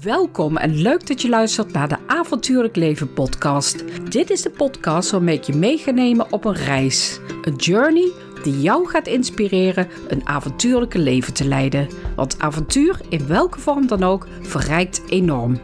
Welkom en leuk dat je luistert naar de Avontuurlijk Leven podcast. Dit is de podcast waarmee ik je mee ga nemen op een reis. Een journey die jou gaat inspireren een avontuurlijke leven te leiden. Want avontuur, in welke vorm dan ook, verrijkt enorm.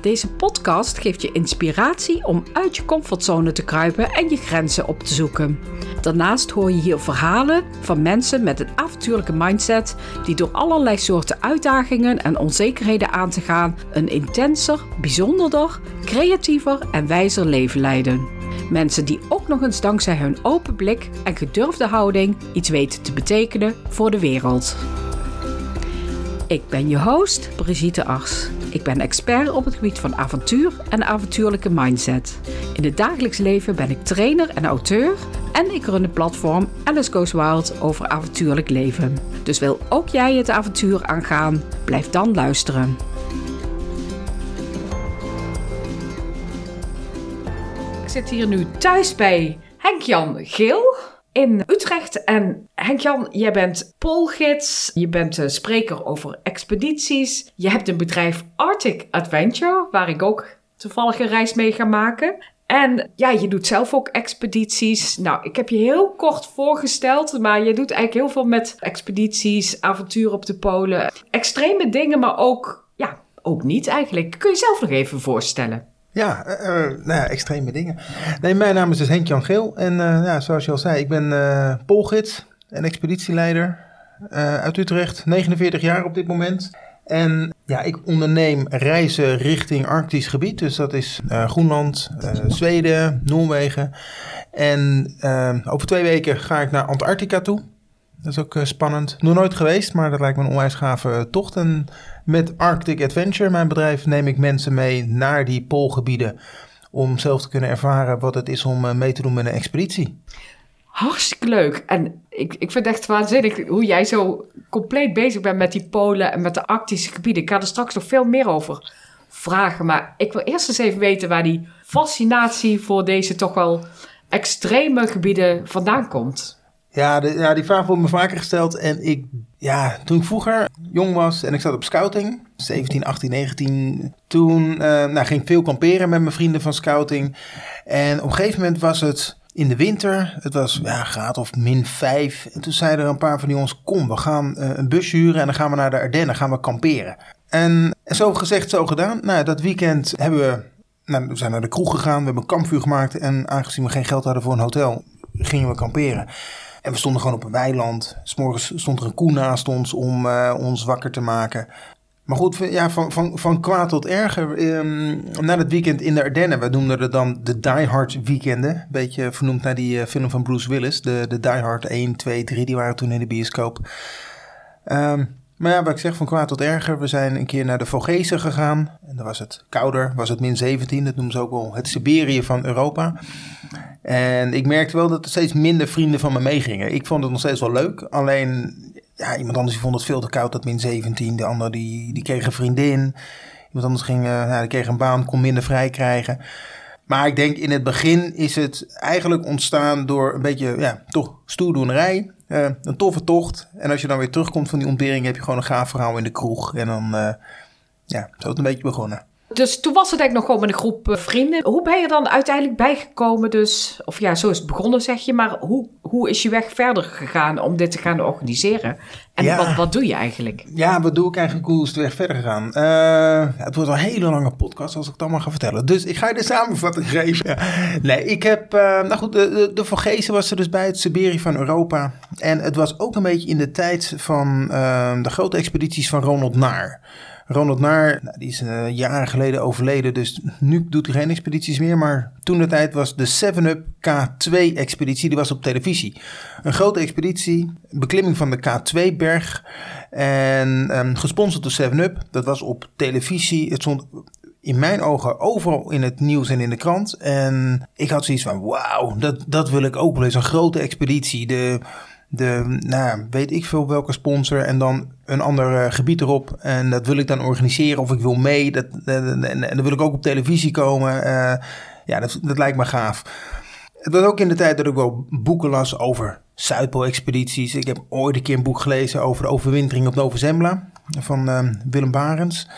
Deze podcast geeft je inspiratie om uit je comfortzone te kruipen en je grenzen op te zoeken. Daarnaast hoor je hier verhalen van mensen met een avontuurlijke mindset die door allerlei soorten uitdagingen en onzekerheden aan te gaan een intenser, bijzonderder, creatiever en wijzer leven leiden. Mensen die ook nog eens dankzij hun open blik en gedurfde houding iets weten te betekenen voor de wereld. Ik ben je host, Brigitte Ars. Ik ben expert op het gebied van avontuur en avontuurlijke mindset. In het dagelijks leven ben ik trainer en auteur en ik run het platform Alice Goes Wild over avontuurlijk leven. Dus wil ook jij het avontuur aangaan? Blijf dan luisteren. Ik zit hier nu thuis bij Henk-Jan Geel in Utrecht. En Henk-Jan, jij bent polgids, je bent spreker over expedities. Je hebt een bedrijf Arctic Adventure, waar ik ook toevallig een reis mee ga maken. En ja, je doet zelf ook expedities. Nou, ik heb je heel kort voorgesteld, maar je doet eigenlijk heel veel met expedities, avonturen op de polen. Extreme dingen, maar ook, ja, ook niet eigenlijk. Kun je zelf nog even voorstellen? Ja, uh, nou ja, extreme dingen. Nee, mijn naam is dus Henk-Jan Geel. En uh, ja, zoals je al zei, ik ben polgids en expeditieleider uit Utrecht. 49 jaar op dit moment. En ja, ik onderneem reizen richting Arktisch gebied. Dus dat is Groenland, Zweden, Noorwegen. En over twee weken ga ik naar Antarctica toe. Dat is ook spannend. Nog nooit geweest, maar dat lijkt me een onwijs gave tocht. En met Arctic Adventure, mijn bedrijf, neem ik mensen mee naar die poolgebieden. Om zelf te kunnen ervaren wat het is om mee te doen met een expeditie. Hartstikke leuk. En ik, ik vind het echt waanzinnig hoe jij zo compleet bezig bent met die polen en met de Arctische gebieden. Ik ga er straks nog veel meer over vragen. Maar ik wil eerst eens even weten waar die fascinatie voor deze toch wel extreme gebieden vandaan komt. Ja, die vraag wordt me vaker gesteld. En ik, ja, toen ik vroeger jong was en ik zat op scouting, 17, 18, 19, toen uh, nou, ging ik veel kamperen met mijn vrienden van scouting. En op een gegeven moment was het in de winter, het was ja, graad of min 5. En toen zeiden er een paar van die jongens, kom, we gaan uh, een busje huren en dan gaan we naar de Ardennen, gaan we kamperen. En zo gezegd, zo gedaan. Nou, dat weekend hebben we, nou, zijn naar de kroeg gegaan, we hebben een kampvuur gemaakt. En aangezien we geen geld hadden voor een hotel, gingen we kamperen. En we stonden gewoon op een weiland. S'morgens stond er een koe naast ons om uh, ons wakker te maken. Maar goed, ja, van, van, van kwaad tot erger. Um, na het weekend in de Ardennen, we noemden het dan de Die Hard weekenden. Een beetje vernoemd naar die uh, film van Bruce Willis. De, de Die Hard 1, 2, 3, die waren toen in de bioscoop. Um, maar ja, wat ik zeg, van kwaad tot erger. We zijn een keer naar de Vogezen gegaan. En dan was het kouder, was het min 17. Dat noemen ze ook wel het Siberië van Europa. En ik merkte wel dat er steeds minder vrienden van me meegingen. Ik vond het nog steeds wel leuk. Alleen, ja, iemand anders vond het veel te koud, dat min 17. De ander die, die kreeg een vriendin. Iemand anders ging, uh, die kreeg een baan, kon minder vrij krijgen. Maar ik denk in het begin is het eigenlijk ontstaan door een beetje, ja, toch stoerdoenerij. Uh, een toffe tocht. En als je dan weer terugkomt van die ontbering, heb je gewoon een gaaf verhaal in de kroeg. En dan, uh, ja, zo is het een beetje begonnen. Dus toen was het eigenlijk nog gewoon met een groep vrienden. Hoe ben je dan uiteindelijk bijgekomen dus? Of ja, zo is het begonnen zeg je. Maar hoe, hoe is je weg verder gegaan om dit te gaan organiseren? En ja. wat, wat doe je eigenlijk? Ja, wat doe ik eigenlijk? Hoe is de weg verder gegaan? Uh, het wordt een hele lange podcast als ik het allemaal ga vertellen. Dus ik ga je de samenvatting geven. Nee, ik heb... Uh, nou goed, de, de, de was er dus bij het Siberië van Europa. En het was ook een beetje in de tijd van de grote expedities van Ronald Naar. Ronald Naar, nou, die is uh, jaren geleden overleden, dus nu doet hij geen expedities meer. Maar toen de tijd was de 7-Up K2-expeditie, die was op televisie. Een grote expeditie, beklimming van de K2-berg en um, gesponsord door 7-Up. Dat was op televisie, het stond in mijn ogen overal in het nieuws en in de krant. En ik had zoiets van, wauw, dat, dat wil ik ook wel eens. Een grote expeditie, de de, nou, weet ik veel welke sponsor en dan een ander uh, gebied erop. En dat wil ik dan organiseren of ik wil mee. Dat, en, en dan wil ik ook op televisie komen. Uh, ja, dat, dat lijkt me gaaf. Het was ook in de tijd dat ik wel boeken las over Zuidpool-expedities. Ik heb ooit een keer een boek gelezen over de overwintering op Nova Zembla van uh, Willem Barens.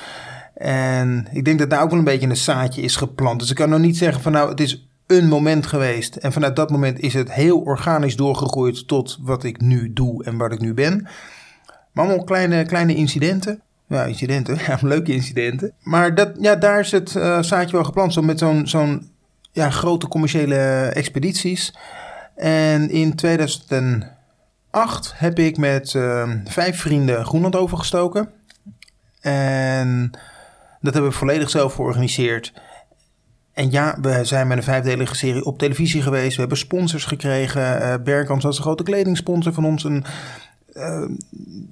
En ik denk dat daar ook wel een beetje een zaadje is geplant. Dus ik kan nog niet zeggen van nou, het is een moment geweest. En vanuit dat moment is het heel organisch doorgegroeid tot wat ik nu doe en waar ik nu ben. Maar allemaal kleine, kleine incidenten. Ja, incidenten. Leuke incidenten. Maar dat, ja, daar is het uh, zaadje wel geplant. Zo met zo'n zo'n ja, grote commerciële expedities. En in 2008 heb ik met uh, vijf vrienden Groenland overgestoken. En dat hebben we volledig zelf georganiseerd. En ja, we zijn met een vijfdelige serie op televisie geweest. We hebben sponsors gekregen. Uh, was een grote kledingsponsor van ons. Een uh,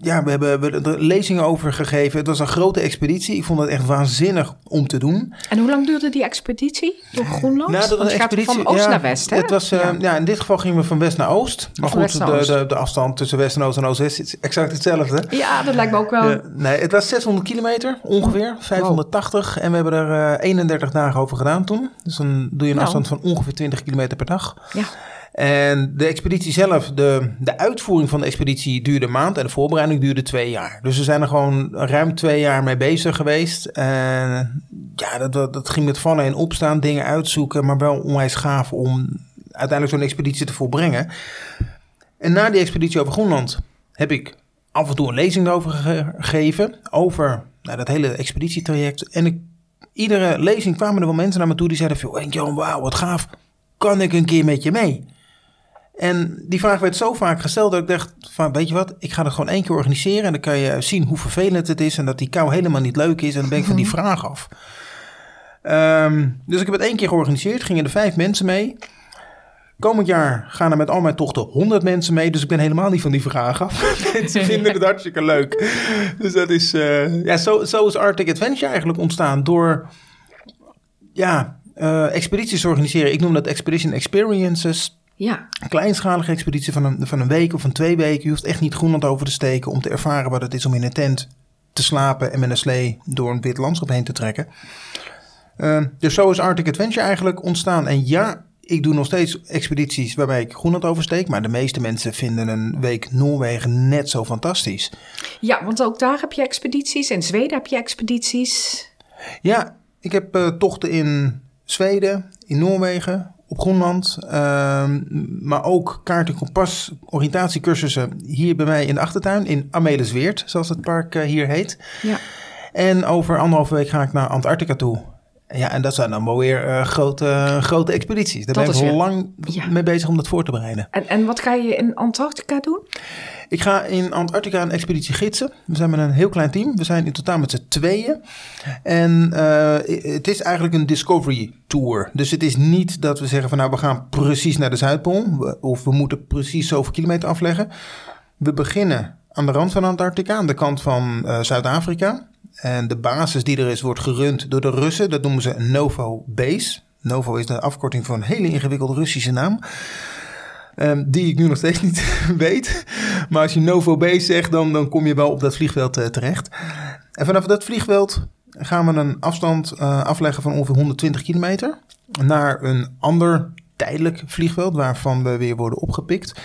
ja, we hebben, we er lezingen over gegeven. Het was een grote expeditie. Ik vond het echt waanzinnig om te doen. En hoe lang duurde die expeditie door Groenland? Nou, dat was een expeditie van oost ja, naar west, hè? Het was, uh, ja. ja. in dit geval gingen we van west naar oost. Maar Van goed, de, oost. de, de afstand tussen west en oost en oost-west is exact hetzelfde. Ja, dat lijkt me ook wel. Nee, het was 600 kilometer ongeveer, 580. En we hebben er uh, 31 dagen over gedaan toen. Dus dan doe je een Nou. afstand van ongeveer 20 kilometer per dag. Ja. En de expeditie zelf, de, de uitvoering van de expeditie duurde een maand en de voorbereiding duurde twee jaar. Dus we zijn er gewoon ruim twee jaar mee bezig geweest. En ja, dat, dat, ging met vallen en opstaan, dingen uitzoeken, maar wel onwijs gaaf om uiteindelijk zo'n expeditie te volbrengen. En na die expeditie over Groenland heb ik af en toe een lezing erover ge- gegeven, over nou, dat hele expeditietraject. En iedere lezing kwamen er wel mensen naar me toe die zeiden van, "Henk Jan, wauw, wat gaaf, kan ik een keer met je mee? En die vraag werd zo vaak gesteld dat ik dacht van, weet je wat, ik ga het gewoon één keer organiseren en dan kan je zien hoe vervelend het is en dat die kou helemaal niet leuk is en dan ben ik van die vraag af. Ehm, dus ik heb het één keer georganiseerd, gingen er vijf mensen mee. Komend jaar gaan er met al mijn tochten 100 mensen mee, dus ik ben helemaal niet van die vraag af. mensen vinden het hartstikke leuk. Dus dat is, eh, ja, zo, zo is Arctic Adventure eigenlijk ontstaan door, ja, eh, expedities organiseren. Ik noem dat Expedition Experiences Ja. een kleinschalige expeditie van een, van een week of van twee weken. Je hoeft echt niet Groenland over te steken om te ervaren wat het is om in een tent te slapen en met een slee door een wit landschap heen te trekken. Uh, dus zo is Arctic Adventure eigenlijk ontstaan. En ja, ik doe nog steeds expedities waarbij ik Groenland oversteek, maar de meeste mensen vinden een week Noorwegen net zo fantastisch. ja, want ook daar heb je expedities. In Zweden heb je expedities. Ja, ik heb uh, tochten in Zweden, in Noorwegen, op Groenland. Uh, maar ook kaart- en kompas oriëntatiecursussen hier bij mij in de achtertuin. In Amelisweert, zoals het park uh, hier heet. Ja. En over anderhalve week ga ik naar Antarctica toe. Ja, en dat zijn dan wel weer uh, grote, grote expedities. Daar Dat ben ik al weer- lang Ja. mee bezig om dat voor te bereiden. En, en wat ga je in Antarctica doen? Ik ga in Antarctica een expeditie gidsen. We zijn met een heel klein team. We zijn in totaal met z'n tweeën. En uh, het is eigenlijk een discovery tour. Dus het is niet dat we zeggen van nou we gaan precies naar de Zuidpool. Of we moeten precies zoveel kilometer afleggen. We beginnen aan de rand van Antarctica, aan de kant van uh, Zuid-Afrika. En de basis die er is wordt gerund door de Russen. Dat noemen ze Novo Base. Novo is de afkorting voor een hele ingewikkelde Russische naam. Um, die ik nu nog steeds niet weet. Maar als je Novo Base zegt, dan, dan kom je wel op dat vliegveld uh, terecht. En vanaf dat vliegveld gaan we een afstand uh, afleggen van ongeveer 120 kilometer. Naar een ander tijdelijk vliegveld, waarvan we weer worden opgepikt.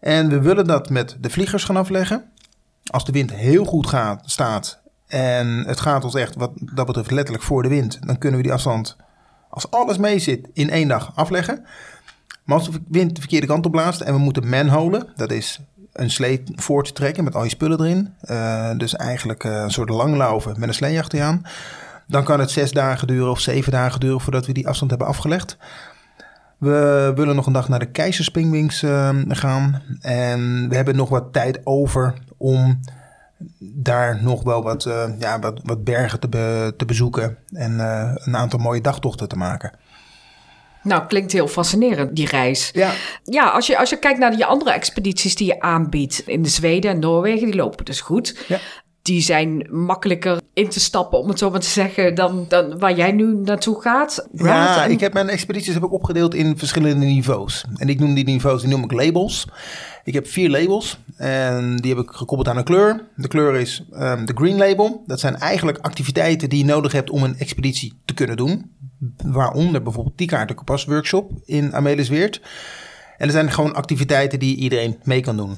En we willen dat met de vliegers gaan afleggen. Als de wind heel goed gaat, staat en het gaat ons echt wat dat betreft letterlijk voor de wind, dan kunnen we die afstand, als alles mee zit, in één dag afleggen. Maar als de wind de verkeerde kant op blaast en we moeten manholen, dat is een slee voort trekken met al je spullen erin. Uh, dus eigenlijk uh, een soort langlaufen met een slee aan. Dan kan het zes dagen duren of zeven dagen duren voordat we die afstand hebben afgelegd. We willen nog een dag naar de keizerspingwings uh, gaan. En we hebben nog wat tijd over om daar nog wel wat, uh, ja, wat, wat bergen te, be, te bezoeken. En uh, een aantal mooie dagtochten te maken. Nou, klinkt heel fascinerend, die reis. Ja, Ja, als je, als je kijkt naar die andere expedities die je aanbiedt in de Zweden en Noorwegen, die lopen dus goed. Ja. Die zijn makkelijker in te stappen, om het zo maar te zeggen, dan, dan waar jij nu naartoe gaat. ja? En- ik heb mijn expedities heb ik opgedeeld in verschillende niveaus. En ik noem die niveaus, die noem ik labels. Ik heb vier labels en die heb ik gekoppeld aan een kleur. De kleur is um, de green label. Dat zijn eigenlijk activiteiten die je nodig hebt om een expeditie te kunnen doen. Waaronder bijvoorbeeld die kaart- en kompas workshop in Amelisweert. En er zijn gewoon activiteiten die iedereen mee kan doen.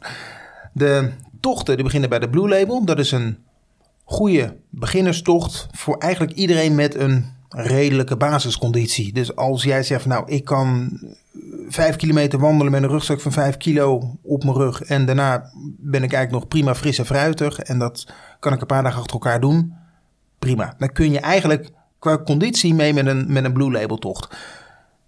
De tochten die beginnen bij de blue label. Dat is een goede beginnerstocht voor eigenlijk iedereen met een redelijke basisconditie. Dus als jij zegt, nou, ik kan vijf kilometer wandelen met een rugzak van vijf kilo op mijn rug. En daarna ben ik eigenlijk nog prima fris en fruitig. En dat kan ik een paar dagen achter elkaar doen. Prima. Dan kun je eigenlijk qua conditie mee met een, met een Blue Label tocht.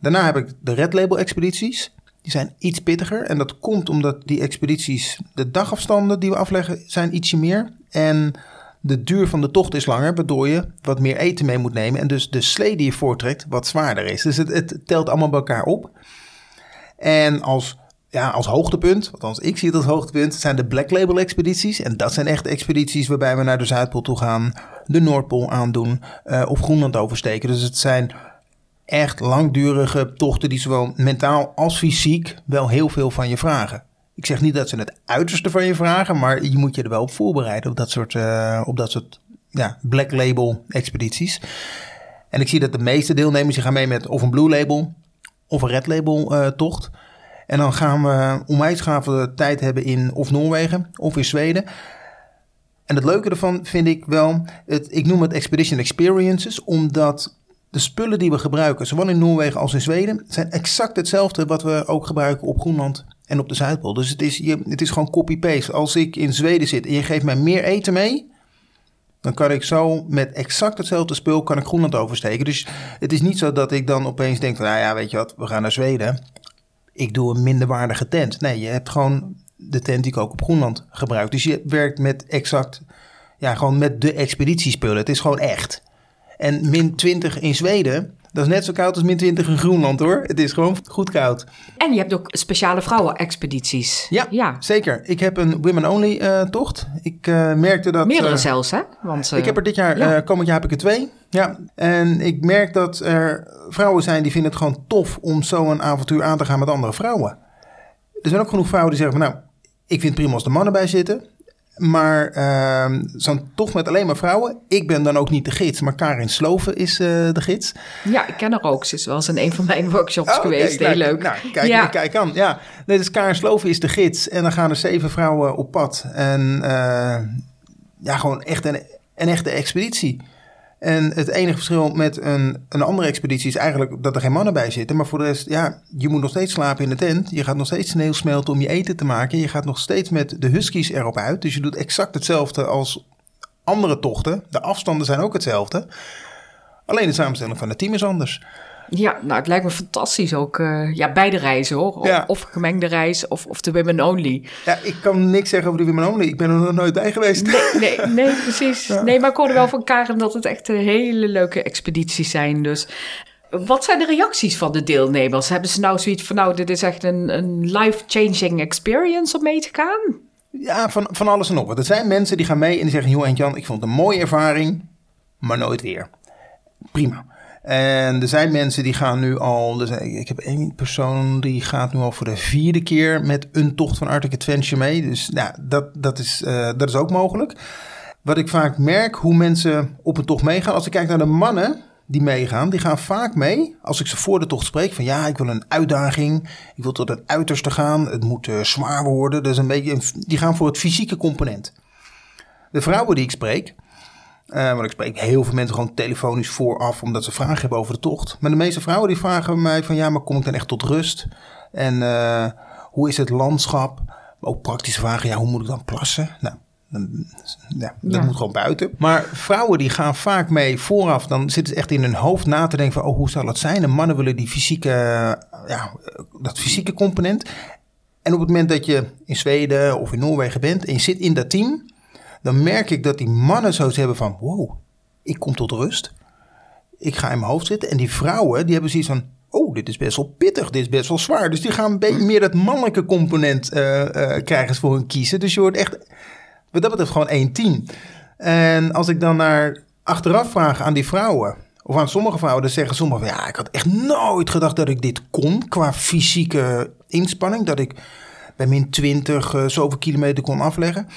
Daarna heb ik de Red Label expedities. Die zijn iets pittiger. En dat komt omdat die expedities, de dagafstanden die we afleggen, zijn ietsje meer. En de duur van de tocht is langer, waardoor je wat meer eten mee moet nemen. En dus de slee die je voortrekt wat zwaarder is. Dus het, het telt allemaal bij elkaar op. En als, ja, als hoogtepunt, althans ik zie het als hoogtepunt, zijn de Black Label expedities. En dat zijn echt expedities waarbij we naar de Zuidpool toe gaan, de Noordpool aandoen uh, of Groenland oversteken. Dus het zijn echt langdurige tochten die zowel mentaal als fysiek wel heel veel van je vragen. Ik zeg niet dat ze het uiterste van je vragen, maar je moet je er wel op voorbereiden op dat soort, uh, op dat soort ja, black label expedities. En ik zie dat de meeste deelnemers gaan mee met of een blue label of een red label uh, tocht. En dan gaan we onwijs gave tijd hebben in of Noorwegen of in Zweden. En het leuke ervan vind ik wel, het, ik noem het Expedition Experiences, omdat de spullen die we gebruiken, zowel in Noorwegen als in Zweden, zijn exact hetzelfde wat we ook gebruiken op Groenland en op de Zuidpool. Dus het is, je, het is gewoon copy-paste. Als ik in Zweden zit en je geeft mij meer eten mee, dan kan ik zo met exact hetzelfde spul kan ik Groenland oversteken. Dus het is niet zo dat ik dan opeens denk nou ja, weet je wat, we gaan naar Zweden. Ik doe een minderwaardige tent. Nee, je hebt gewoon de tent die ik ook op Groenland gebruik. Dus je werkt met exact, ja, gewoon met de expeditiespullen. Het is gewoon echt. En min 20 in Zweden, dat is net zo koud als min 20 in Groenland hoor. Het is gewoon goed koud. En je hebt ook speciale vrouwenexpedities. Ja, ja, zeker. Ik heb een women-only uh, tocht. Ik uh, merkte dat... Meerdere uh, zelfs, hè? Want, ik heb er dit jaar, ja. komend jaar heb ik er twee. Ja, en ik merk dat er vrouwen zijn die vinden het gewoon tof om zo'n avontuur aan te gaan met andere vrouwen. Er zijn ook genoeg vrouwen die zeggen van nou, ik vind het prima als de mannen bij zitten. Maar uh, zo'n tocht met alleen maar vrouwen. Ik ben dan ook niet de gids, maar Karin Sloven is uh, de gids. Ja, ik ken haar ook. Ze is wel eens in een van mijn workshops oh, geweest. Heel nou, leuk. Nou, kijk, ja. kijk aan. Ja, nee, dus Karin Sloven is de gids. En dan gaan er zeven vrouwen op pad. En uh, ja, gewoon echt een, een echte expeditie. En het enige verschil met een, een andere expeditie is eigenlijk dat er geen mannen bij zitten. Maar voor de rest, ja, je moet nog steeds slapen in de tent. Je gaat nog steeds sneeuw smelten om je eten te maken. Je gaat nog steeds met de huskies erop uit. Dus je doet exact hetzelfde als andere tochten. De afstanden zijn ook hetzelfde. Alleen de samenstelling van het team is anders. Ja, nou, het lijkt me fantastisch ook. Uh, ja, beide reizen hoor. Ja. Of gemengde reis of, of de women only. Ja, ik kan niks zeggen over de women only. Ik ben er nog nooit bij geweest. Nee, nee, nee precies. Ja. Nee, maar ik hoorde wel van Karen dat het echt hele leuke expedities zijn. Dus wat zijn de reacties van de deelnemers? Hebben ze nou zoiets van, nou, dit is echt een, een life-changing experience om mee te gaan? Ja, van, van alles en nog wat. Er zijn mensen die gaan mee en die zeggen, joh en Jan, ik vond het een mooie ervaring, maar nooit weer. Prima. En er zijn mensen die gaan nu al. Ik heb één persoon die gaat nu al voor de vierde keer met een tocht van Arctic Adventure mee. Dus ja, dat, dat, is, uh, dat is ook mogelijk. Wat ik vaak merk, hoe mensen op een tocht meegaan. Als ik kijk naar de mannen die meegaan, die gaan vaak mee. Als ik ze voor de tocht spreek van ja, ik wil een uitdaging. Ik wil tot het uiterste gaan. Het moet uh, zwaar worden. Dus een beetje, die gaan voor het fysieke component. De vrouwen die ik spreek, uh, want ik spreek heel veel mensen gewoon telefonisch vooraf, omdat ze vragen hebben over de tocht. Maar de meeste vrouwen die vragen mij van ja, maar kom ik dan echt tot rust? En uh, hoe is het landschap? Ook praktische vragen, ja, hoe moet ik dan plassen? Nou, dan, ja, dat ja. moet gewoon buiten. Maar vrouwen die gaan vaak mee vooraf. Dan zitten ze echt in hun hoofd na te denken van... oh, hoe zal het zijn? En mannen willen die fysieke, ja, dat fysieke component. En op het moment dat je in Zweden of in Noorwegen bent... en je zit in dat team dan merk ik dat die mannen zoiets hebben van: wow, ik kom tot rust. Ik ga in mijn hoofd zitten. En die vrouwen, die hebben zoiets van: oh, dit is best wel pittig, dit is best wel zwaar. Dus die gaan een beetje meer dat mannelijke component uh, uh, krijgen voor hun kiezen. Dus je wordt echt, wat dat betreft, gewoon één team. En als ik dan naar achteraf vraag aan die vrouwen, of aan sommige vrouwen, dan zeggen sommigen ja, ik had echt nooit gedacht dat ik dit kon qua fysieke inspanning. Dat ik bij min 20 uh, zoveel kilometer kon afleggen.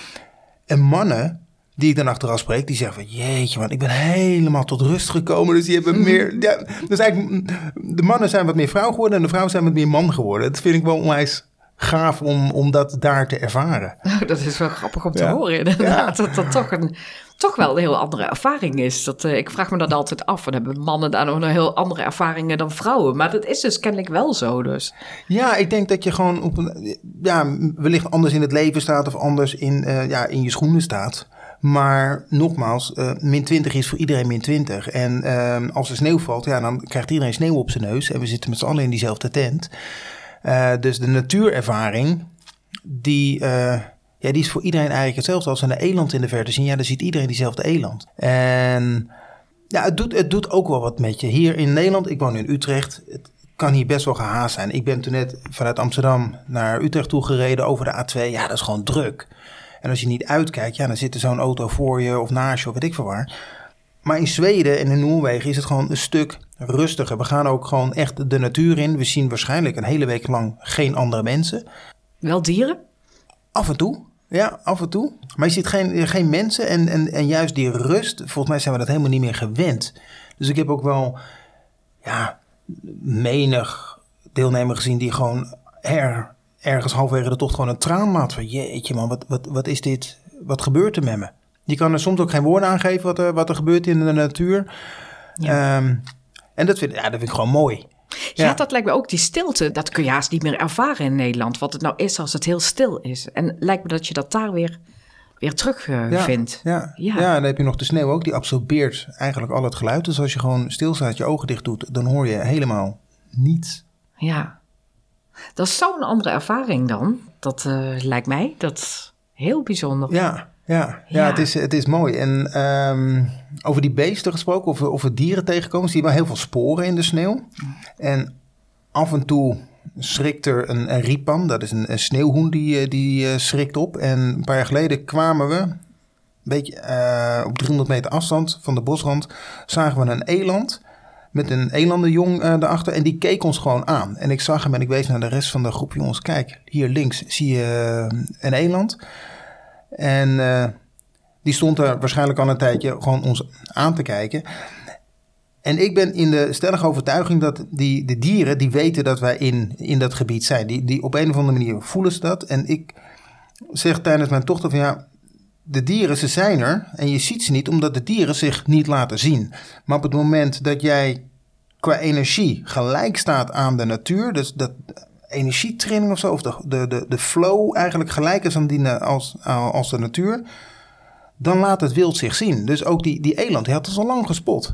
En mannen die ik dan achteraf spreek, die zeggen van jeetje man, ik ben helemaal tot rust gekomen. Dus die hebben meer, ja, dus eigenlijk, de mannen zijn wat meer vrouw geworden en de vrouwen zijn wat meer man geworden. Dat vind ik wel onwijs gaaf om, om dat daar te ervaren. Nou, dat is wel grappig om te horen inderdaad. Dat dat toch, een, toch wel een heel andere ervaring is. Dat, uh, ik vraag me dat altijd af. Dan hebben mannen daar nog een heel andere ervaringen dan vrouwen. Maar dat is dus kennelijk wel zo dus. Ja, ik denk dat je gewoon op een, ja, wellicht anders in het leven staat... of anders in, uh, ja, in je schoenen staat. Maar nogmaals, uh, min 20 is voor iedereen min 20. En als er sneeuw valt, ja, dan krijgt iedereen sneeuw op zijn neus. En we zitten met z'n allen in diezelfde tent. Dus de natuurervaring, die, ja, die is voor iedereen eigenlijk hetzelfde. Als we een eland in de verte zien, ja, dan ziet iedereen diezelfde eland. En ja, het doet, het doet ook wel wat met je. Hier in Nederland, ik woon in Utrecht, het kan hier best wel gehaast zijn. Ik ben toen net vanuit Amsterdam naar Utrecht toe gereden over de A2. Ja, dat is gewoon druk. En als je niet uitkijkt, ja, dan zit er zo'n auto voor je of naast je of weet ik veel waar. Maar in Zweden en in Noorwegen is het gewoon een stuk rustiger. We gaan ook gewoon echt de natuur in. We zien waarschijnlijk een hele week lang geen andere mensen. Wel dieren? Af en toe. Ja, af en toe. Maar je ziet geen, geen mensen en, en, en juist die rust, volgens mij zijn we dat helemaal niet meer gewend. Dus ik heb ook wel, ja, menig deelnemer gezien die gewoon er, ergens halverwege de tocht gewoon een traan laat. Van jeetje man, wat, wat, wat is dit? Wat gebeurt er met me? Je kan er soms ook geen woorden aan geven wat er, wat er gebeurt in de natuur. Ja. Um, en dat vind, ja, dat vind ik gewoon mooi. Ja, ja, dat lijkt me ook die stilte. Dat kun je haast niet meer ervaren in Nederland. Wat het nou is als het heel stil is. En lijkt me dat je dat daar weer, weer terug uh, ja, vindt. Ja. Ja. dan heb je nog de sneeuw ook. Die absorbeert eigenlijk al het geluid. Dus als je gewoon stilstaat, je ogen dicht doet, dan hoor je helemaal niets. Ja, dat is zo'n andere ervaring dan. Dat uh, lijkt mij dat heel bijzonder. Ja, ja, ja. ja, het, is, het is mooi. En um, over die beesten gesproken, of, of we dieren tegenkomen, zie je wel heel veel sporen in de sneeuw. En af en toe schrikt er een, een riepan, dat is een, een sneeuwhoen die, die uh, schrikt op. En een paar jaar geleden kwamen we, een beetje uh, op 300 meter afstand van de bosrand, zagen we een eland met een elandenjong uh, daarachter. En die keek ons gewoon aan. En ik zag hem en ik wees naar de rest van de groep jongens. Kijk, hier links zie je een eland. En uh, die stond er waarschijnlijk al een tijdje gewoon ons aan te kijken. En ik ben in de stellige overtuiging dat die, de dieren, die weten dat wij in, in dat gebied zijn. Die, die op een of andere manier voelen ze dat. En ik zeg tijdens mijn tocht van ja, de dieren, ze zijn er en je ziet ze niet omdat de dieren zich niet laten zien. Maar op het moment dat jij qua energie gelijk staat aan de natuur, dus dat energietraining of zo, of de, de, de, flow eigenlijk gelijk is aan die als, als de natuur, dan laat het wild zich zien. Dus ook die, die eland, die had ons al lang gespot.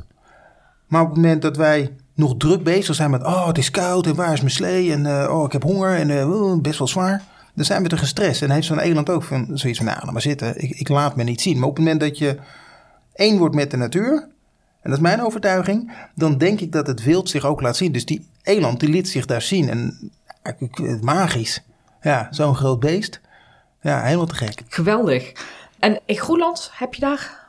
Maar op het moment dat wij nog druk bezig zijn met, oh het is koud en waar is mijn slee en uh, oh ik heb honger en best wel zwaar dan zijn we te gestrest. En heeft zo'n eland ook van zoiets van, nou, maar zitten. Ik, ik laat me niet zien. Maar op het moment dat je één wordt met de natuur, en dat is mijn overtuiging, dan denk ik dat het wild zich ook laat zien. Dus die eland, die liet zich daar zien. En magisch. Ja, zo'n groot beest. Ja, helemaal te gek. Geweldig. En in Groenland heb je daar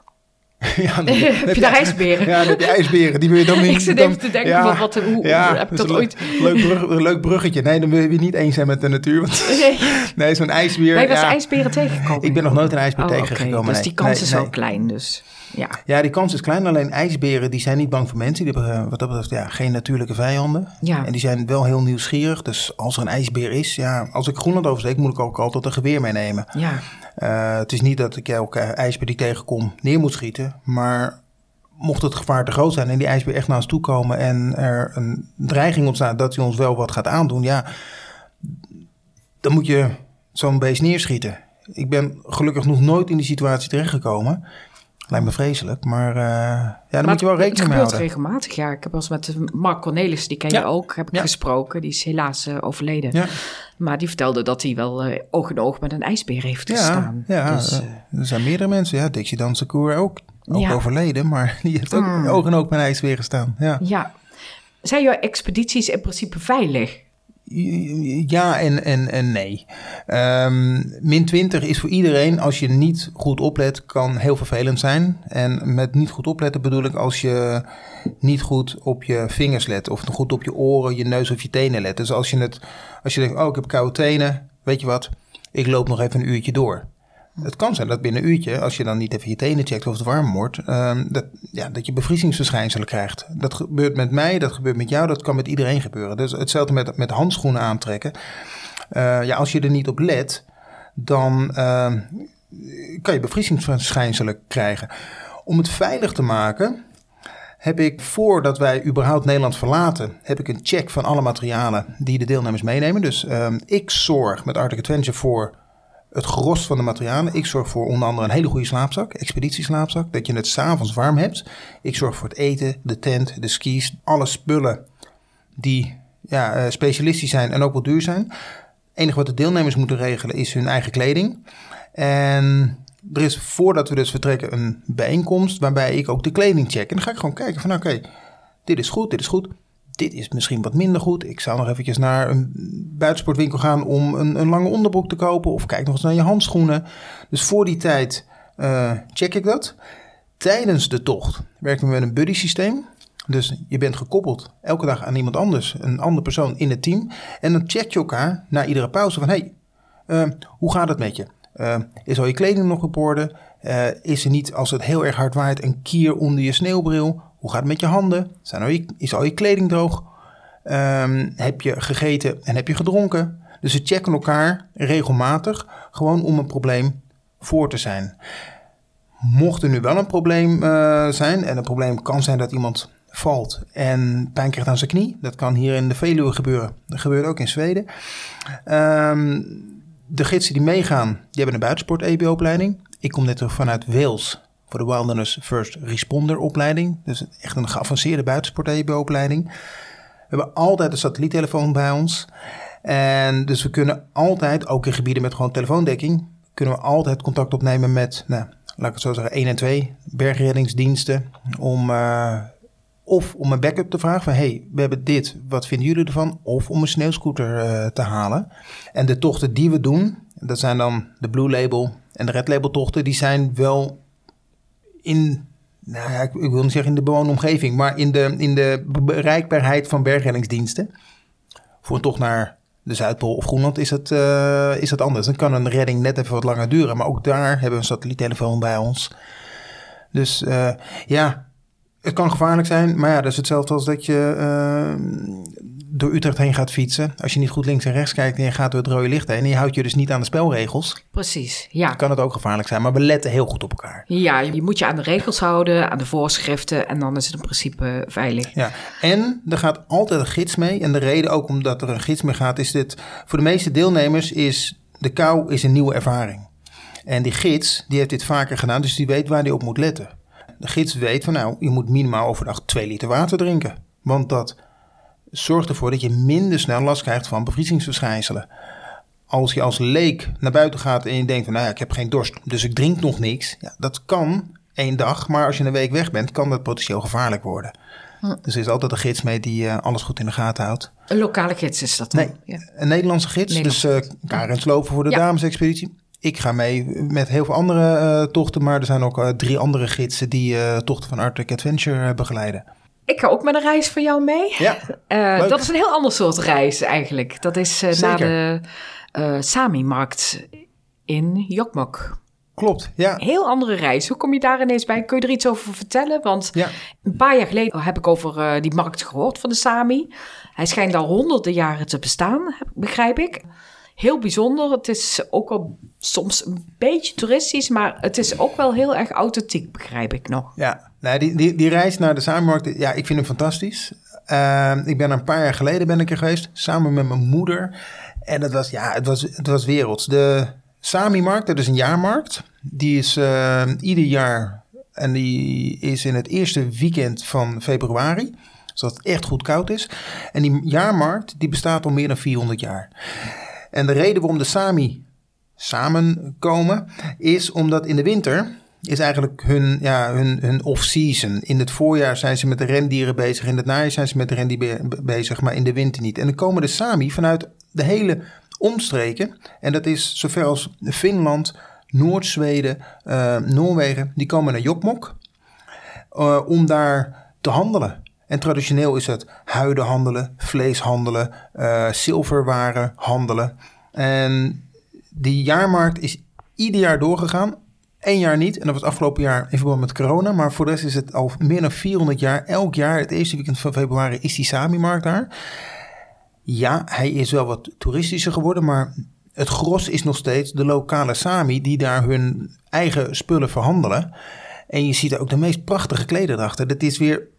Ja, heb je daar ijsberen? Ja, je ijsberen. Die wil je dan niet... Ik zit even te denken, ja, wat, wat, hoe, ja, heb je dat, ooit... Leuk, brug, leuk bruggetje. Nee, dan wil je niet eens zijn met de natuur. Want, nee, nee zo'n ijsbeer... Ben je ja, ijsberen tegengekomen? Ik ben nog nooit een ijsbeer oh, tegengekomen. Okay. Dus nee. die kans nee, is wel klein, dus... Ja. ja, die kans is klein. Alleen ijsberen die zijn niet bang voor mensen. Die hebben wat dat betreft ja, geen natuurlijke vijanden. Ja. En die zijn wel heel nieuwsgierig. Dus als er een ijsbeer is, ja, als ik Groenland oversteek, moet ik ook altijd een geweer meenemen. Ja. Uh, het is niet dat ik elke ijsbeer die tegenkom neer moet schieten. Maar mocht het gevaar te groot zijn en die ijsbeer echt naar ons toe komen en er een dreiging ontstaat dat hij ons wel wat gaat aandoen, ja, dan moet je zo'n beest neerschieten. Ik ben gelukkig nog nooit in die situatie terechtgekomen. Lijkt me vreselijk, maar uh, ja, daar moet je wel rekening mee houden. Het gebeurt regelmatig, ja. Ik heb wel eens met Mark Cornelis, die ken je ook, heb ik ja. gesproken. Die is helaas uh, overleden. Ja. Maar die vertelde dat hij wel uh, oog in oog met een ijsbeer heeft gestaan. Ja, dus, er zijn meerdere mensen. Ja, Dixie Dansekoer ook. Ook overleden, maar die heeft ook mm. oog in oog met een ijsbeer gestaan. Ja. ja. Zijn jouw expedities in principe veilig? Ja en, en, en nee. Um, min 20 is voor iedereen, als je niet goed oplet, kan heel vervelend zijn. En met niet goed opletten bedoel ik als je niet goed op je vingers let. Of goed op je oren, je neus of je tenen let. Dus als je, het, als je denkt, oh ik heb koude tenen, weet je wat, ik loop nog even een uurtje door. Het kan zijn dat binnen een uurtje, als je dan niet even je tenen checkt of het warm wordt, um, dat, ja, dat je bevriezingsverschijnselen krijgt. Dat gebeurt met mij, dat gebeurt met jou, dat kan met iedereen gebeuren. Dus hetzelfde met, met handschoenen aantrekken. Uh, ja, als je er niet op let, dan uh, kan je bevriezingsverschijnselen krijgen. Om het veilig te maken, heb ik voordat wij überhaupt Nederland verlaten, heb ik een check van alle materialen die de deelnemers meenemen. Dus uh, ik zorg met Arctic Adventure voor het gros van de materialen. Ik zorg voor onder andere een hele goede slaapzak, expeditieslaapzak, dat je het s'avonds warm hebt. Ik zorg voor het eten, de tent, de skis, alle spullen die ja, uh, specialistisch zijn en ook wel duur zijn. Het enige wat de deelnemers moeten regelen is hun eigen kleding. En er is voordat we dus vertrekken een bijeenkomst waarbij ik ook de kleding check. En dan ga ik gewoon kijken van oké, dit is goed, dit is goed. Dit is misschien wat minder goed. Ik zou nog eventjes naar een buitensportwinkel gaan om een, een lange onderbroek te kopen. Of kijk nog eens naar je handschoenen. Dus voor die tijd uh, check ik dat. Tijdens de tocht werken we met een buddy systeem. Dus je bent gekoppeld elke dag aan iemand anders, een andere persoon in het team. En dan check je elkaar na iedere pauze van hey, uh, hoe gaat het met je? Uh, is al je kleding nog op orde? Is er niet, als het heel erg hard waait, een kier onder je sneeuwbril? Hoe gaat het met je handen? Zijn is al je kleding droog? Um, heb je gegeten en heb je gedronken? Dus we checken elkaar regelmatig, gewoon om een probleem voor te zijn. Mocht er nu wel een probleem uh, zijn, en een probleem kan zijn dat iemand valt en pijn krijgt aan zijn knie, dat kan hier in de Veluwe gebeuren. Dat gebeurt ook in Zweden. Um, de gidsen die meegaan, die hebben een buitensport-EBO-opleiding. Ik kom net terug vanuit Wales voor de Wilderness First Responder opleiding. Dus echt een geavanceerde buitensport-EBO-opleiding. We hebben altijd een satelliettelefoon bij ons. En dus we kunnen altijd, ook in gebieden met gewoon telefoondekking, kunnen we altijd contact opnemen met, nou, laat ik het zo zeggen, 1 en 2 bergreddingsdiensten. Om uh, of om een backup te vragen van hey, we hebben dit, wat vinden jullie ervan? Of om een sneeuwscooter uh, te halen. En de tochten die we doen, dat zijn dan de Blue Label en de Red Label tochten, die zijn wel in, nou ja, ik, wil niet zeggen in de bewoonde omgeving, maar in de, in de bereikbaarheid van bergreddingsdiensten. Voor een tocht naar de Zuidpool of Groenland is het, uh, is het anders. Dan kan een redding net even wat langer duren, maar ook daar hebben we een satelliettelefoon bij ons. Dus uh, ja, het kan gevaarlijk zijn, maar ja, dat is hetzelfde als dat je uh, door Utrecht heen gaat fietsen. Als je niet goed links en rechts kijkt en je gaat door het rode licht heen en je houdt je dus niet aan de spelregels. Precies, ja. Dan kan het ook gevaarlijk zijn, maar we letten heel goed op elkaar. Ja, je moet je aan de regels houden, aan de voorschriften en dan is het in principe veilig. Ja, en er gaat altijd een gids mee. En de reden ook omdat er een gids mee gaat, is dit voor de meeste deelnemers is de kou is een nieuwe ervaring. En die gids, die heeft dit vaker gedaan, dus die weet waar hij op moet letten. De gids weet van nou, je moet minimaal overdag 2 liter water drinken. Want dat zorgt ervoor dat je minder snel last krijgt van bevriezingsverschijnselen. Als je als leek naar buiten gaat en je denkt van nou ja, ik heb geen dorst, dus ik drink nog niks. Ja, dat kan één dag, maar als je een week weg bent, kan dat potentieel gevaarlijk worden. Hm. Dus er is altijd een gids mee die uh, alles goed in de gaten houdt. Een lokale gids is dat dan? Nee, ja. een Nederlandse gids. Nederlandse. Dus uh, Karen Slopen voor de ja. damesexpeditie. Ik ga mee met heel veel andere uh, tochten, maar er zijn ook uh, drie andere gidsen die tochten van Arctic Adventure begeleiden. Ik ga ook met een reis van jou mee. Ja, dat is een heel ander soort reis eigenlijk. Dat is naar de Sami-markt in Jokmok. Klopt, ja. Heel andere reis. Hoe kom je daar ineens bij? Kun je er iets over vertellen? Want ja. een paar jaar geleden heb ik over die markt gehoord van de Sami. Hij schijnt al honderden jaren te bestaan, begrijp ik heel bijzonder. Het is ook wel soms een beetje toeristisch, maar het is ook wel heel erg authentiek, begrijp ik nog. Ja, nou, die, die, die reis naar de samenmarkt, ja, ik vind hem fantastisch. Uh, ik ben een paar jaar geleden ben ik er geweest, samen met mijn moeder. En het was, ja, het was, het was werelds. De Sami-markt, dat is een jaarmarkt. Die is uh, ieder jaar en die is in het eerste weekend van februari zodat het echt goed koud is. En die jaarmarkt die bestaat al meer dan 400 jaar. En de reden waarom de Sami samenkomen is omdat in de winter is eigenlijk hun, ja, hun, hun off-season. In het voorjaar zijn ze met de rendieren bezig, in het najaar zijn ze met de rendieren bezig, maar in de winter niet. En dan komen de Sami vanuit de hele omstreken, en dat is zover als Finland, Noord-Zweden, uh, Noorwegen, die komen naar Jokmok uh, om daar te handelen. En traditioneel is het huiden handelen, vlees handelen, uh, zilverwaren handelen. En die jaarmarkt is ieder jaar doorgegaan. Eén jaar niet, en dat was afgelopen jaar in verband met corona. Maar voor de rest is het al meer dan 400 jaar. Elk jaar, het eerste weekend van februari, is die Sami-markt daar. ja, hij is wel wat toeristischer geworden, maar het gros is nog steeds de lokale Sami die daar hun eigen spullen verhandelen. En je ziet er ook de meest prachtige klederdrachten. Dat is weer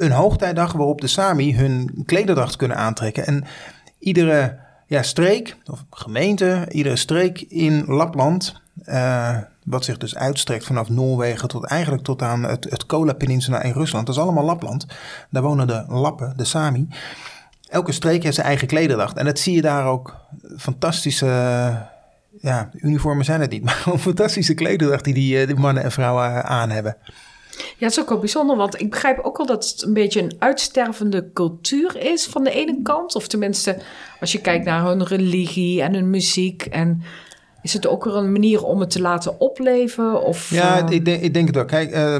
een hoogtijdag waarop de Sami hun klederdracht kunnen aantrekken. En iedere ja, streek of gemeente, iedere streek in Lapland, uh, wat zich dus uitstrekt vanaf Noorwegen tot eigenlijk tot aan het, het Kola-peninsula in Rusland. Dat is allemaal Lapland. Daar wonen de Lappen, de Sami. Elke streek heeft zijn eigen klederdracht. En dat zie je daar ook fantastische ja, uniformen zijn het niet, maar fantastische klederdracht die die, die mannen en vrouwen aan hebben. Ja, het is ook wel bijzonder, want ik begrijp ook al dat het een beetje een uitstervende cultuur is van de ene kant. Of tenminste, als je kijkt naar hun religie en hun muziek. En is het ook weer een manier om het te laten opleven? Of, ja, uh... ik, denk, ik denk het ook. Kijk, uh,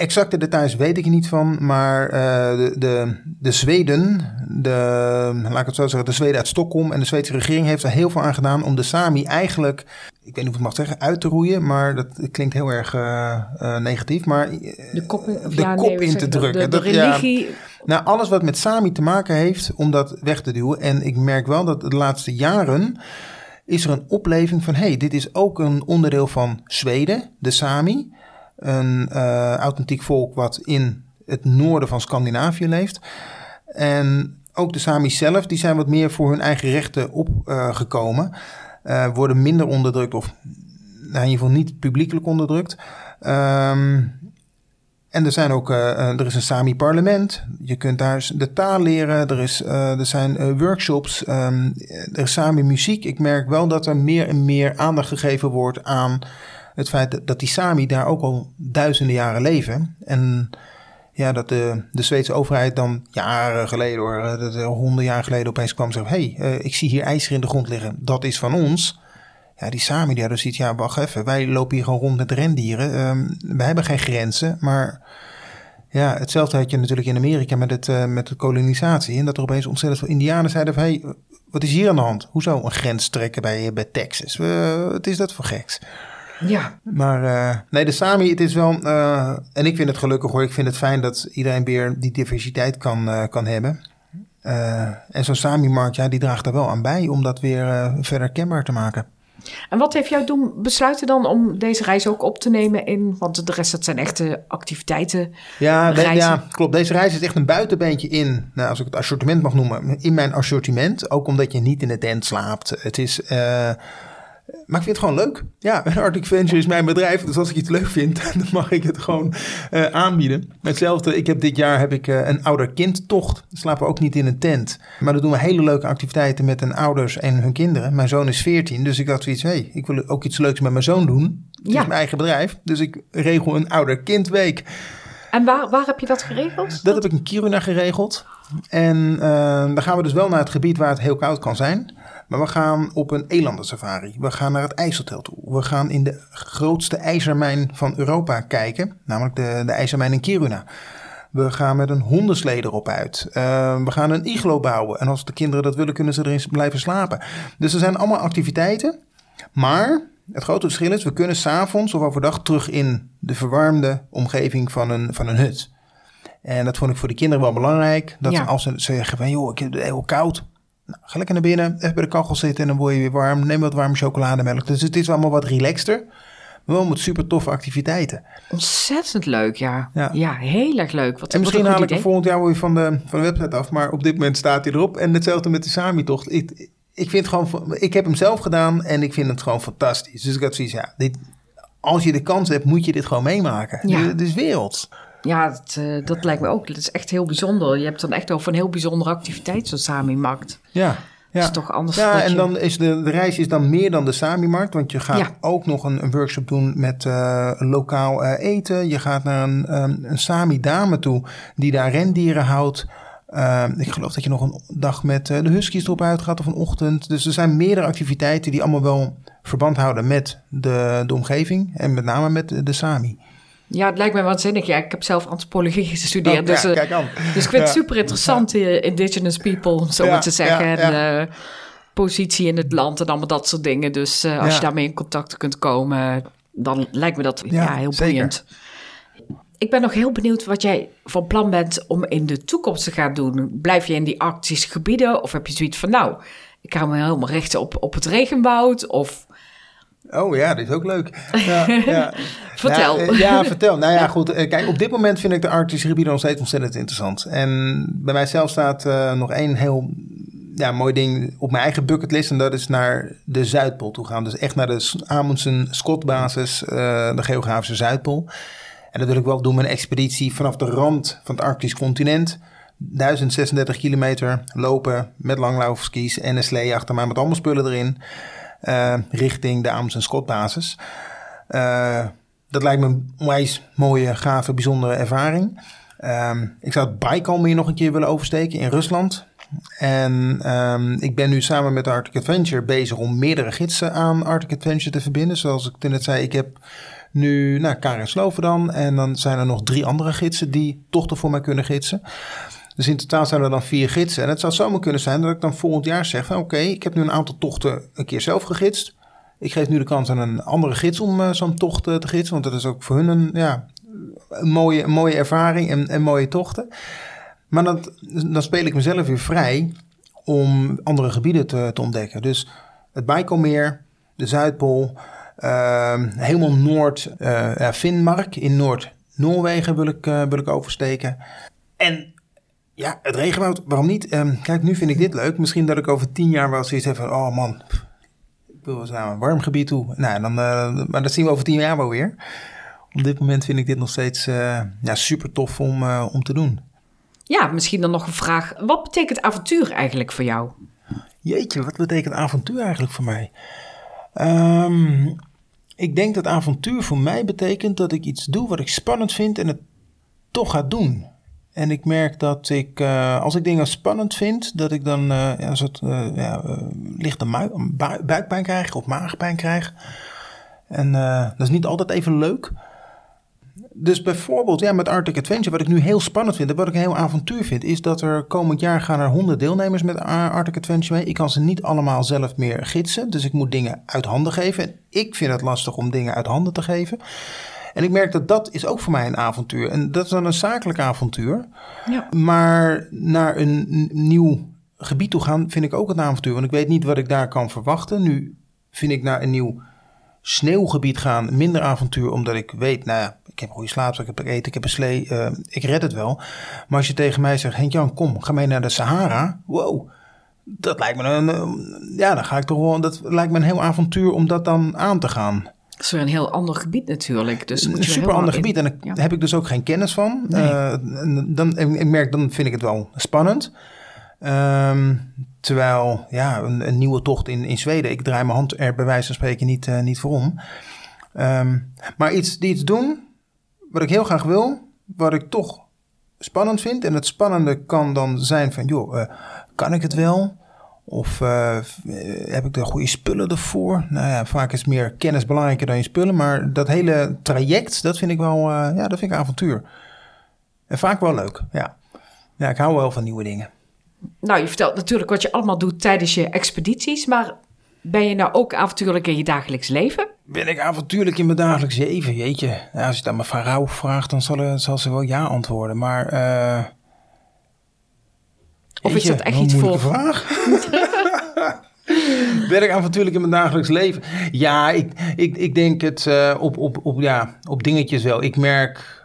exacte details weet ik er niet van, maar uh, de, de, de Zweden, de, laat ik het zo zeggen, de Zweden uit Stockholm en de Zweedse regering heeft er heel veel aan gedaan om de Sami eigenlijk, ik weet niet of ik mag zeggen, uit te roeien, maar dat klinkt heel erg uh, uh, negatief, maar de kop, in, de ja, kop nee, in te drukken. De, religie, ja, nou, alles wat met Sami te maken heeft, om dat weg te duwen. En ik merk wel dat de laatste jaren is er een opleving van... hé, hey, dit is ook een onderdeel van Zweden, de Sami. Een eh, authentiek volk wat in het noorden van Scandinavië leeft. En ook de Sami's zelf, die zijn wat meer voor hun eigen rechten opgekomen. Eh, worden minder onderdrukt of nou, in ieder geval niet publiekelijk onderdrukt. Ehm, en er, zijn ook, eh, er is een Sami-parlement. Je kunt daar de taal leren. Er, is, er zijn workshops. ehm, er is Sami-muziek. Ik merk wel dat er meer en meer aandacht gegeven wordt aan het feit dat, die Sami daar ook al duizenden jaren leven. En ja, dat de, de Zweedse overheid dan jaren geleden, hoor, eh, dat er honderd jaar geleden opeens kwam en zei: hey, eh, ik zie hier ijzer in de grond liggen. Dat is van ons. Ja, die Sami die hadden ziet, ja, wacht even, wij lopen hier gewoon rond met rendieren. Ehm wij hebben geen grenzen, maar ja, hetzelfde had je natuurlijk in Amerika met, het, eh, met de kolonisatie. En dat er opeens ontzettend veel Indianen zeiden van, hey, wat is hier aan de hand? Hoezo een grens trekken bij, Texas? Eh, wat is dat voor geks? Ja, Maar eh, nee, de Sami, het is wel, eh, en ik vind het gelukkig hoor, ik vind het fijn dat iedereen weer die diversiteit kan, eh, kan hebben. Eh, en zo'n Sami-markt, ja, die draagt er wel aan bij om dat weer eh, verder kenbaar te maken. En wat heeft jou doen besluiten dan om deze reis ook op te nemen in... want de rest dat zijn echte activiteiten. Ja, de- ja, klopt. Deze reis is echt een buitenbeentje in, nou, als ik het assortiment mag noemen, in mijn assortiment. Ook omdat je niet in de tent slaapt. Het is, eh, maar ik vind het gewoon leuk. Ja, Arctic Venture is mijn bedrijf, dus als ik iets leuk vind, dan mag ik het gewoon eh, aanbieden. Hetzelfde, ik heb dit jaar heb ik eh, een ouder-kindtocht. We slapen ook niet in een tent. Maar dan doen we hele leuke activiteiten met hun ouders en hun kinderen. Mijn zoon is 14, dus ik had zoiets, hey, ik wil ook iets leuks met mijn zoon doen. Het Ja. is mijn eigen bedrijf, dus ik regel een ouder-kindweek. En waar, waar heb je dat geregeld? Dat heb ik in Kiruna geregeld. En eh, dan gaan we dus wel naar het gebied waar het heel koud kan zijn. Maar we gaan op een elandensafari. We gaan naar het IJsseltel toe. We gaan in de grootste ijzermijn van Europa kijken. Namelijk de, de ijzermijn in Kiruna. We gaan met een hondenslede erop uit. Eh, we gaan een iglo bouwen. En als de kinderen dat willen, kunnen ze erin blijven slapen. Dus er zijn allemaal activiteiten. Maar het grote verschil is, we kunnen s'avonds of overdag terug in de verwarmde omgeving van een, van een hut. En dat vond ik voor de kinderen wel belangrijk. Dat Ja. ze als ze zeggen van, joh, ik heb het heel koud. Nou, ga lekker naar binnen, even bij de kachel zitten en dan word je weer warm. Neem wat warme chocolademelk. Dus het is allemaal wat relaxter. Maar wel met super toffe activiteiten. Ontzettend leuk, ja. Ja. Ja, heel erg leuk. Wat, En misschien haal ik er idee. volgend jaar weer van de, van de website af. Maar op dit moment staat hij erop. En hetzelfde met de Sami-tocht. Ik, ik, vind gewoon, ik heb hem zelf gedaan en ik vind het gewoon fantastisch. Dus ik had zoiets, ja, dit, als je de kans hebt, moet je dit gewoon meemaken. Ja. Het is werelds. Ja, dat, eh, dat lijkt me ook. Dat is echt heel bijzonder. Je hebt dan echt over een heel bijzondere activiteit, zo'n Sami-markt. Ja. Dat Ja. is toch anders Ja, en je- dan is de, de reis is dan meer dan de Sami-markt. Want je gaat Ja. ook nog een, een workshop doen met eh, lokaal eh, eten. Je gaat naar een, een Sami-dame toe die daar rendieren houdt. Ik geloof dat je nog een dag met de huskies erop uitgaat of een ochtend. Dus er zijn meerdere activiteiten die allemaal wel verband houden met de, de omgeving. En met name met de, de Sami. Ja, het lijkt me waanzinnig. Ja, ik heb zelf antropologie gestudeerd. Oh, dus, ja, eh, kijk aan. dus ik vind het super interessant, die indigenous people, om zo maar te zeggen. En eh, positie in het land en allemaal dat soort dingen. Dus eh, als je daarmee in contact kunt komen, dan lijkt me dat ja, Ja, heel boeiend. ik ben nog heel benieuwd wat jij van plan bent om in de toekomst te gaan doen. Blijf je in die arctische gebieden of heb je zoiets van, nou, ik ga me helemaal richten op, op het regenwoud of... Oh ja, dit is ook leuk. Ja, ja. vertel. Ja, ja, vertel. Nou ja, goed. eh, Kijk, op dit moment vind ik de Arctische gebieden nog steeds ontzettend interessant. En bij mijzelf staat eh, nog één heel ja, mooi ding op mijn eigen bucketlist. En dat is naar de Zuidpool toe gaan. Dus echt naar de Amundsen-Scott-basis, eh, de geografische Zuidpool. En dat wil ik wel doen met een expeditie vanaf de rand van het Arktisch continent. 1036 kilometer lopen met langlaufskis en een slee achter mij met allemaal spullen erin. Eh, richting de Amundsen-Scott-basis. Eh, dat lijkt me een onwijs mooie, gave, bijzondere ervaring. Ehm, ik zou het Baikalmeer nog een keer willen oversteken in Rusland. En ehm, ik ben nu samen met Arctic Adventure bezig om meerdere gidsen aan Arctic Adventure te verbinden. Zoals ik net zei, ik heb nu nou, Karin Sloven dan. En dan zijn er nog drie andere gidsen die tochten voor mij kunnen gidsen. Dus in totaal zijn er dan vier gidsen. En het zou zomaar kunnen zijn dat ik dan volgend jaar zeg oké, ik heb nu een aantal tochten een keer zelf gegidst. Ik geef nu de kans aan een andere gids om eh, zo'n tocht eh, te gidsen. Want dat is ook voor hun een, ja, een, mooie, een mooie ervaring en, en mooie tochten. Maar dat, dan speel ik mezelf weer vrij om andere gebieden te, te ontdekken. Dus het Baikalmeer, de Zuidpool, ehm, helemaal Noord, eh Finnmark in Noord-Noorwegen wil ik, wil ik oversteken. En ja, het regenwoud, waarom niet? Ehm, kijk, nu vind ik dit leuk. Misschien dat ik over tien jaar wel zoiets heb van, oh man, pff, ik wil eens naar een warm gebied toe. Nou, dan, eh, maar dat zien we over tien jaar wel weer. Op dit moment vind ik dit nog steeds eh, ja, super tof om, eh, om te doen. Ja, misschien dan nog een vraag. Wat betekent avontuur eigenlijk voor jou? Jeetje, wat betekent avontuur eigenlijk voor mij? Ehm, ik denk dat avontuur voor mij betekent dat ik iets doe wat ik spannend vind en het toch ga doen. En ik merk dat ik, eh, als ik dingen spannend vind, dat ik dan ja, een soort eh, ja, lichte buikpijn krijg of maagpijn krijg. En dat is niet altijd even leuk. Dus bijvoorbeeld ja, met Arctic Adventure, wat ik nu heel spannend vind en wat ik een heel avontuur vind, is dat er komend jaar gaan er 100 deelnemers met Ar- Arctic Adventure mee. Ik kan ze niet allemaal zelf meer gidsen, dus ik moet dingen uit handen geven. En ik vind het lastig om dingen uit handen te geven. En ik merk dat dat is ook voor mij een avontuur. En dat is dan een zakelijk avontuur. Ja. Maar naar een nieuw gebied toe gaan vind ik ook een avontuur. Want ik weet niet wat ik daar kan verwachten. Nu vind ik naar een nieuw sneeuwgebied gaan minder avontuur. Omdat ik weet, nou ja, ik heb een goede slaapzak, ik heb eten, ik heb een slee. eh, ik red het wel. Maar als je tegen mij zegt, Henk-Jan, kom, ga mee naar de Sahara. Wow, dat lijkt me een... eh, Ja, dan ga ik toch wel... Dat lijkt me een heel avontuur om dat dan aan te gaan. Dat is weer een heel ander gebied natuurlijk. Dus Een super ander in- gebied. En daar Ja. heb ik dus ook geen kennis van. Nee. En dan, en ik merk, dan vind ik het wel spannend. Ehm, terwijl, ja, een, een nieuwe tocht in, in Zweden. Ik draai mijn hand er bij wijze van spreken niet, eh, niet voor om. Ehm, maar iets, die iets doen wat ik heel graag wil. Wat ik toch spannend vind. En het spannende kan dan zijn van, joh, eh, kan ik het wel? Of eh, eh, heb ik de goede spullen ervoor? Nou ja, vaak is meer kennis belangrijker dan je spullen. Maar dat hele traject, dat vind ik wel, eh, ja, dat vind ik avontuur. En vaak wel leuk, ja. Ja, ik hou wel van nieuwe dingen. Nou, je vertelt natuurlijk wat je allemaal doet tijdens je expedities. Maar ben je nou ook avontuurlijk in je dagelijks leven? Ben ik avontuurlijk in mijn dagelijks leven? Jeetje, ja, als je dat mijn vrouw vraagt, dan zal, zal ze wel ja antwoorden. Maar, Of is dat echt iets voor- vraag? ben ik avontuurlijk in mijn dagelijks leven? Ja, ik, ik, ik denk het eh, op, op, op, ja, op dingetjes wel. Ik merk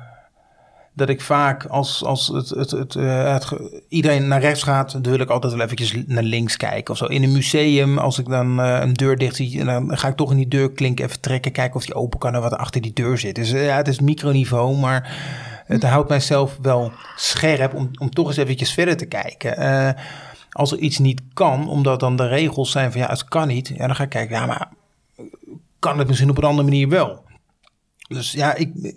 dat ik vaak als, als het, het, het, eh, het iedereen naar rechts gaat, dan wil ik altijd wel eventjes naar links kijken of zo. In een museum, als ik dan eh, een deur dicht zie, dan ga ik toch in die deurklink even trekken, kijken of die open kan en wat er achter die deur zit. Dus ja, het is microniveau, maar het houdt mijzelf wel scherp om, om toch eens eventjes verder te kijken. Eh, als er iets niet kan, omdat dan de regels zijn van ja, het kan niet, ja, dan ga ik kijken, ja, maar kan het misschien op een andere manier wel? Dus ja, ik,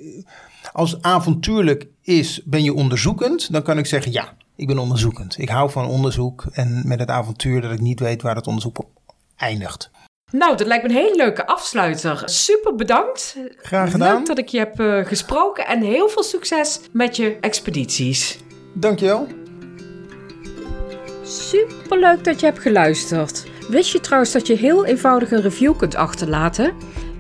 als avontuurlijk is, ben je onderzoekend, dan kan ik zeggen ja, ik ben onderzoekend. Ik hou van onderzoek en met het avontuur dat ik niet weet waar het onderzoek op eindigt. Nou, dat lijkt me een hele leuke afsluiter. Super bedankt. Graag gedaan. Leuk dat ik je heb eh, gesproken en heel veel succes met je expedities. Dankjewel. Superleuk dat je hebt geluisterd. Wist je trouwens dat je heel eenvoudig een review kunt achterlaten?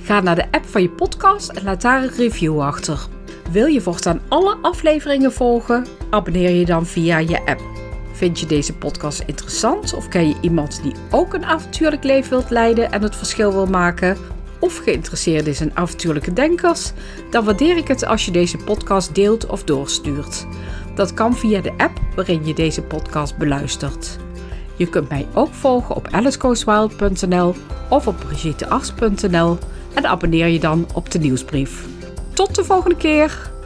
Ga naar de app van je podcast en laat daar een review achter. Wil je voortaan alle afleveringen volgen? Abonneer je dan via je app. Vind je deze podcast interessant of ken je iemand die ook een avontuurlijk leven wilt leiden en het verschil wil maken? Of geïnteresseerd is in avontuurlijke denkers? Dan waardeer ik het als je deze podcast deelt of doorstuurt. Dat kan via de app waarin je deze podcast beluistert. Je kunt mij ook volgen op alicegoeswild.nl of op brigittears.nl en abonneer je dan op de nieuwsbrief. Tot de volgende keer!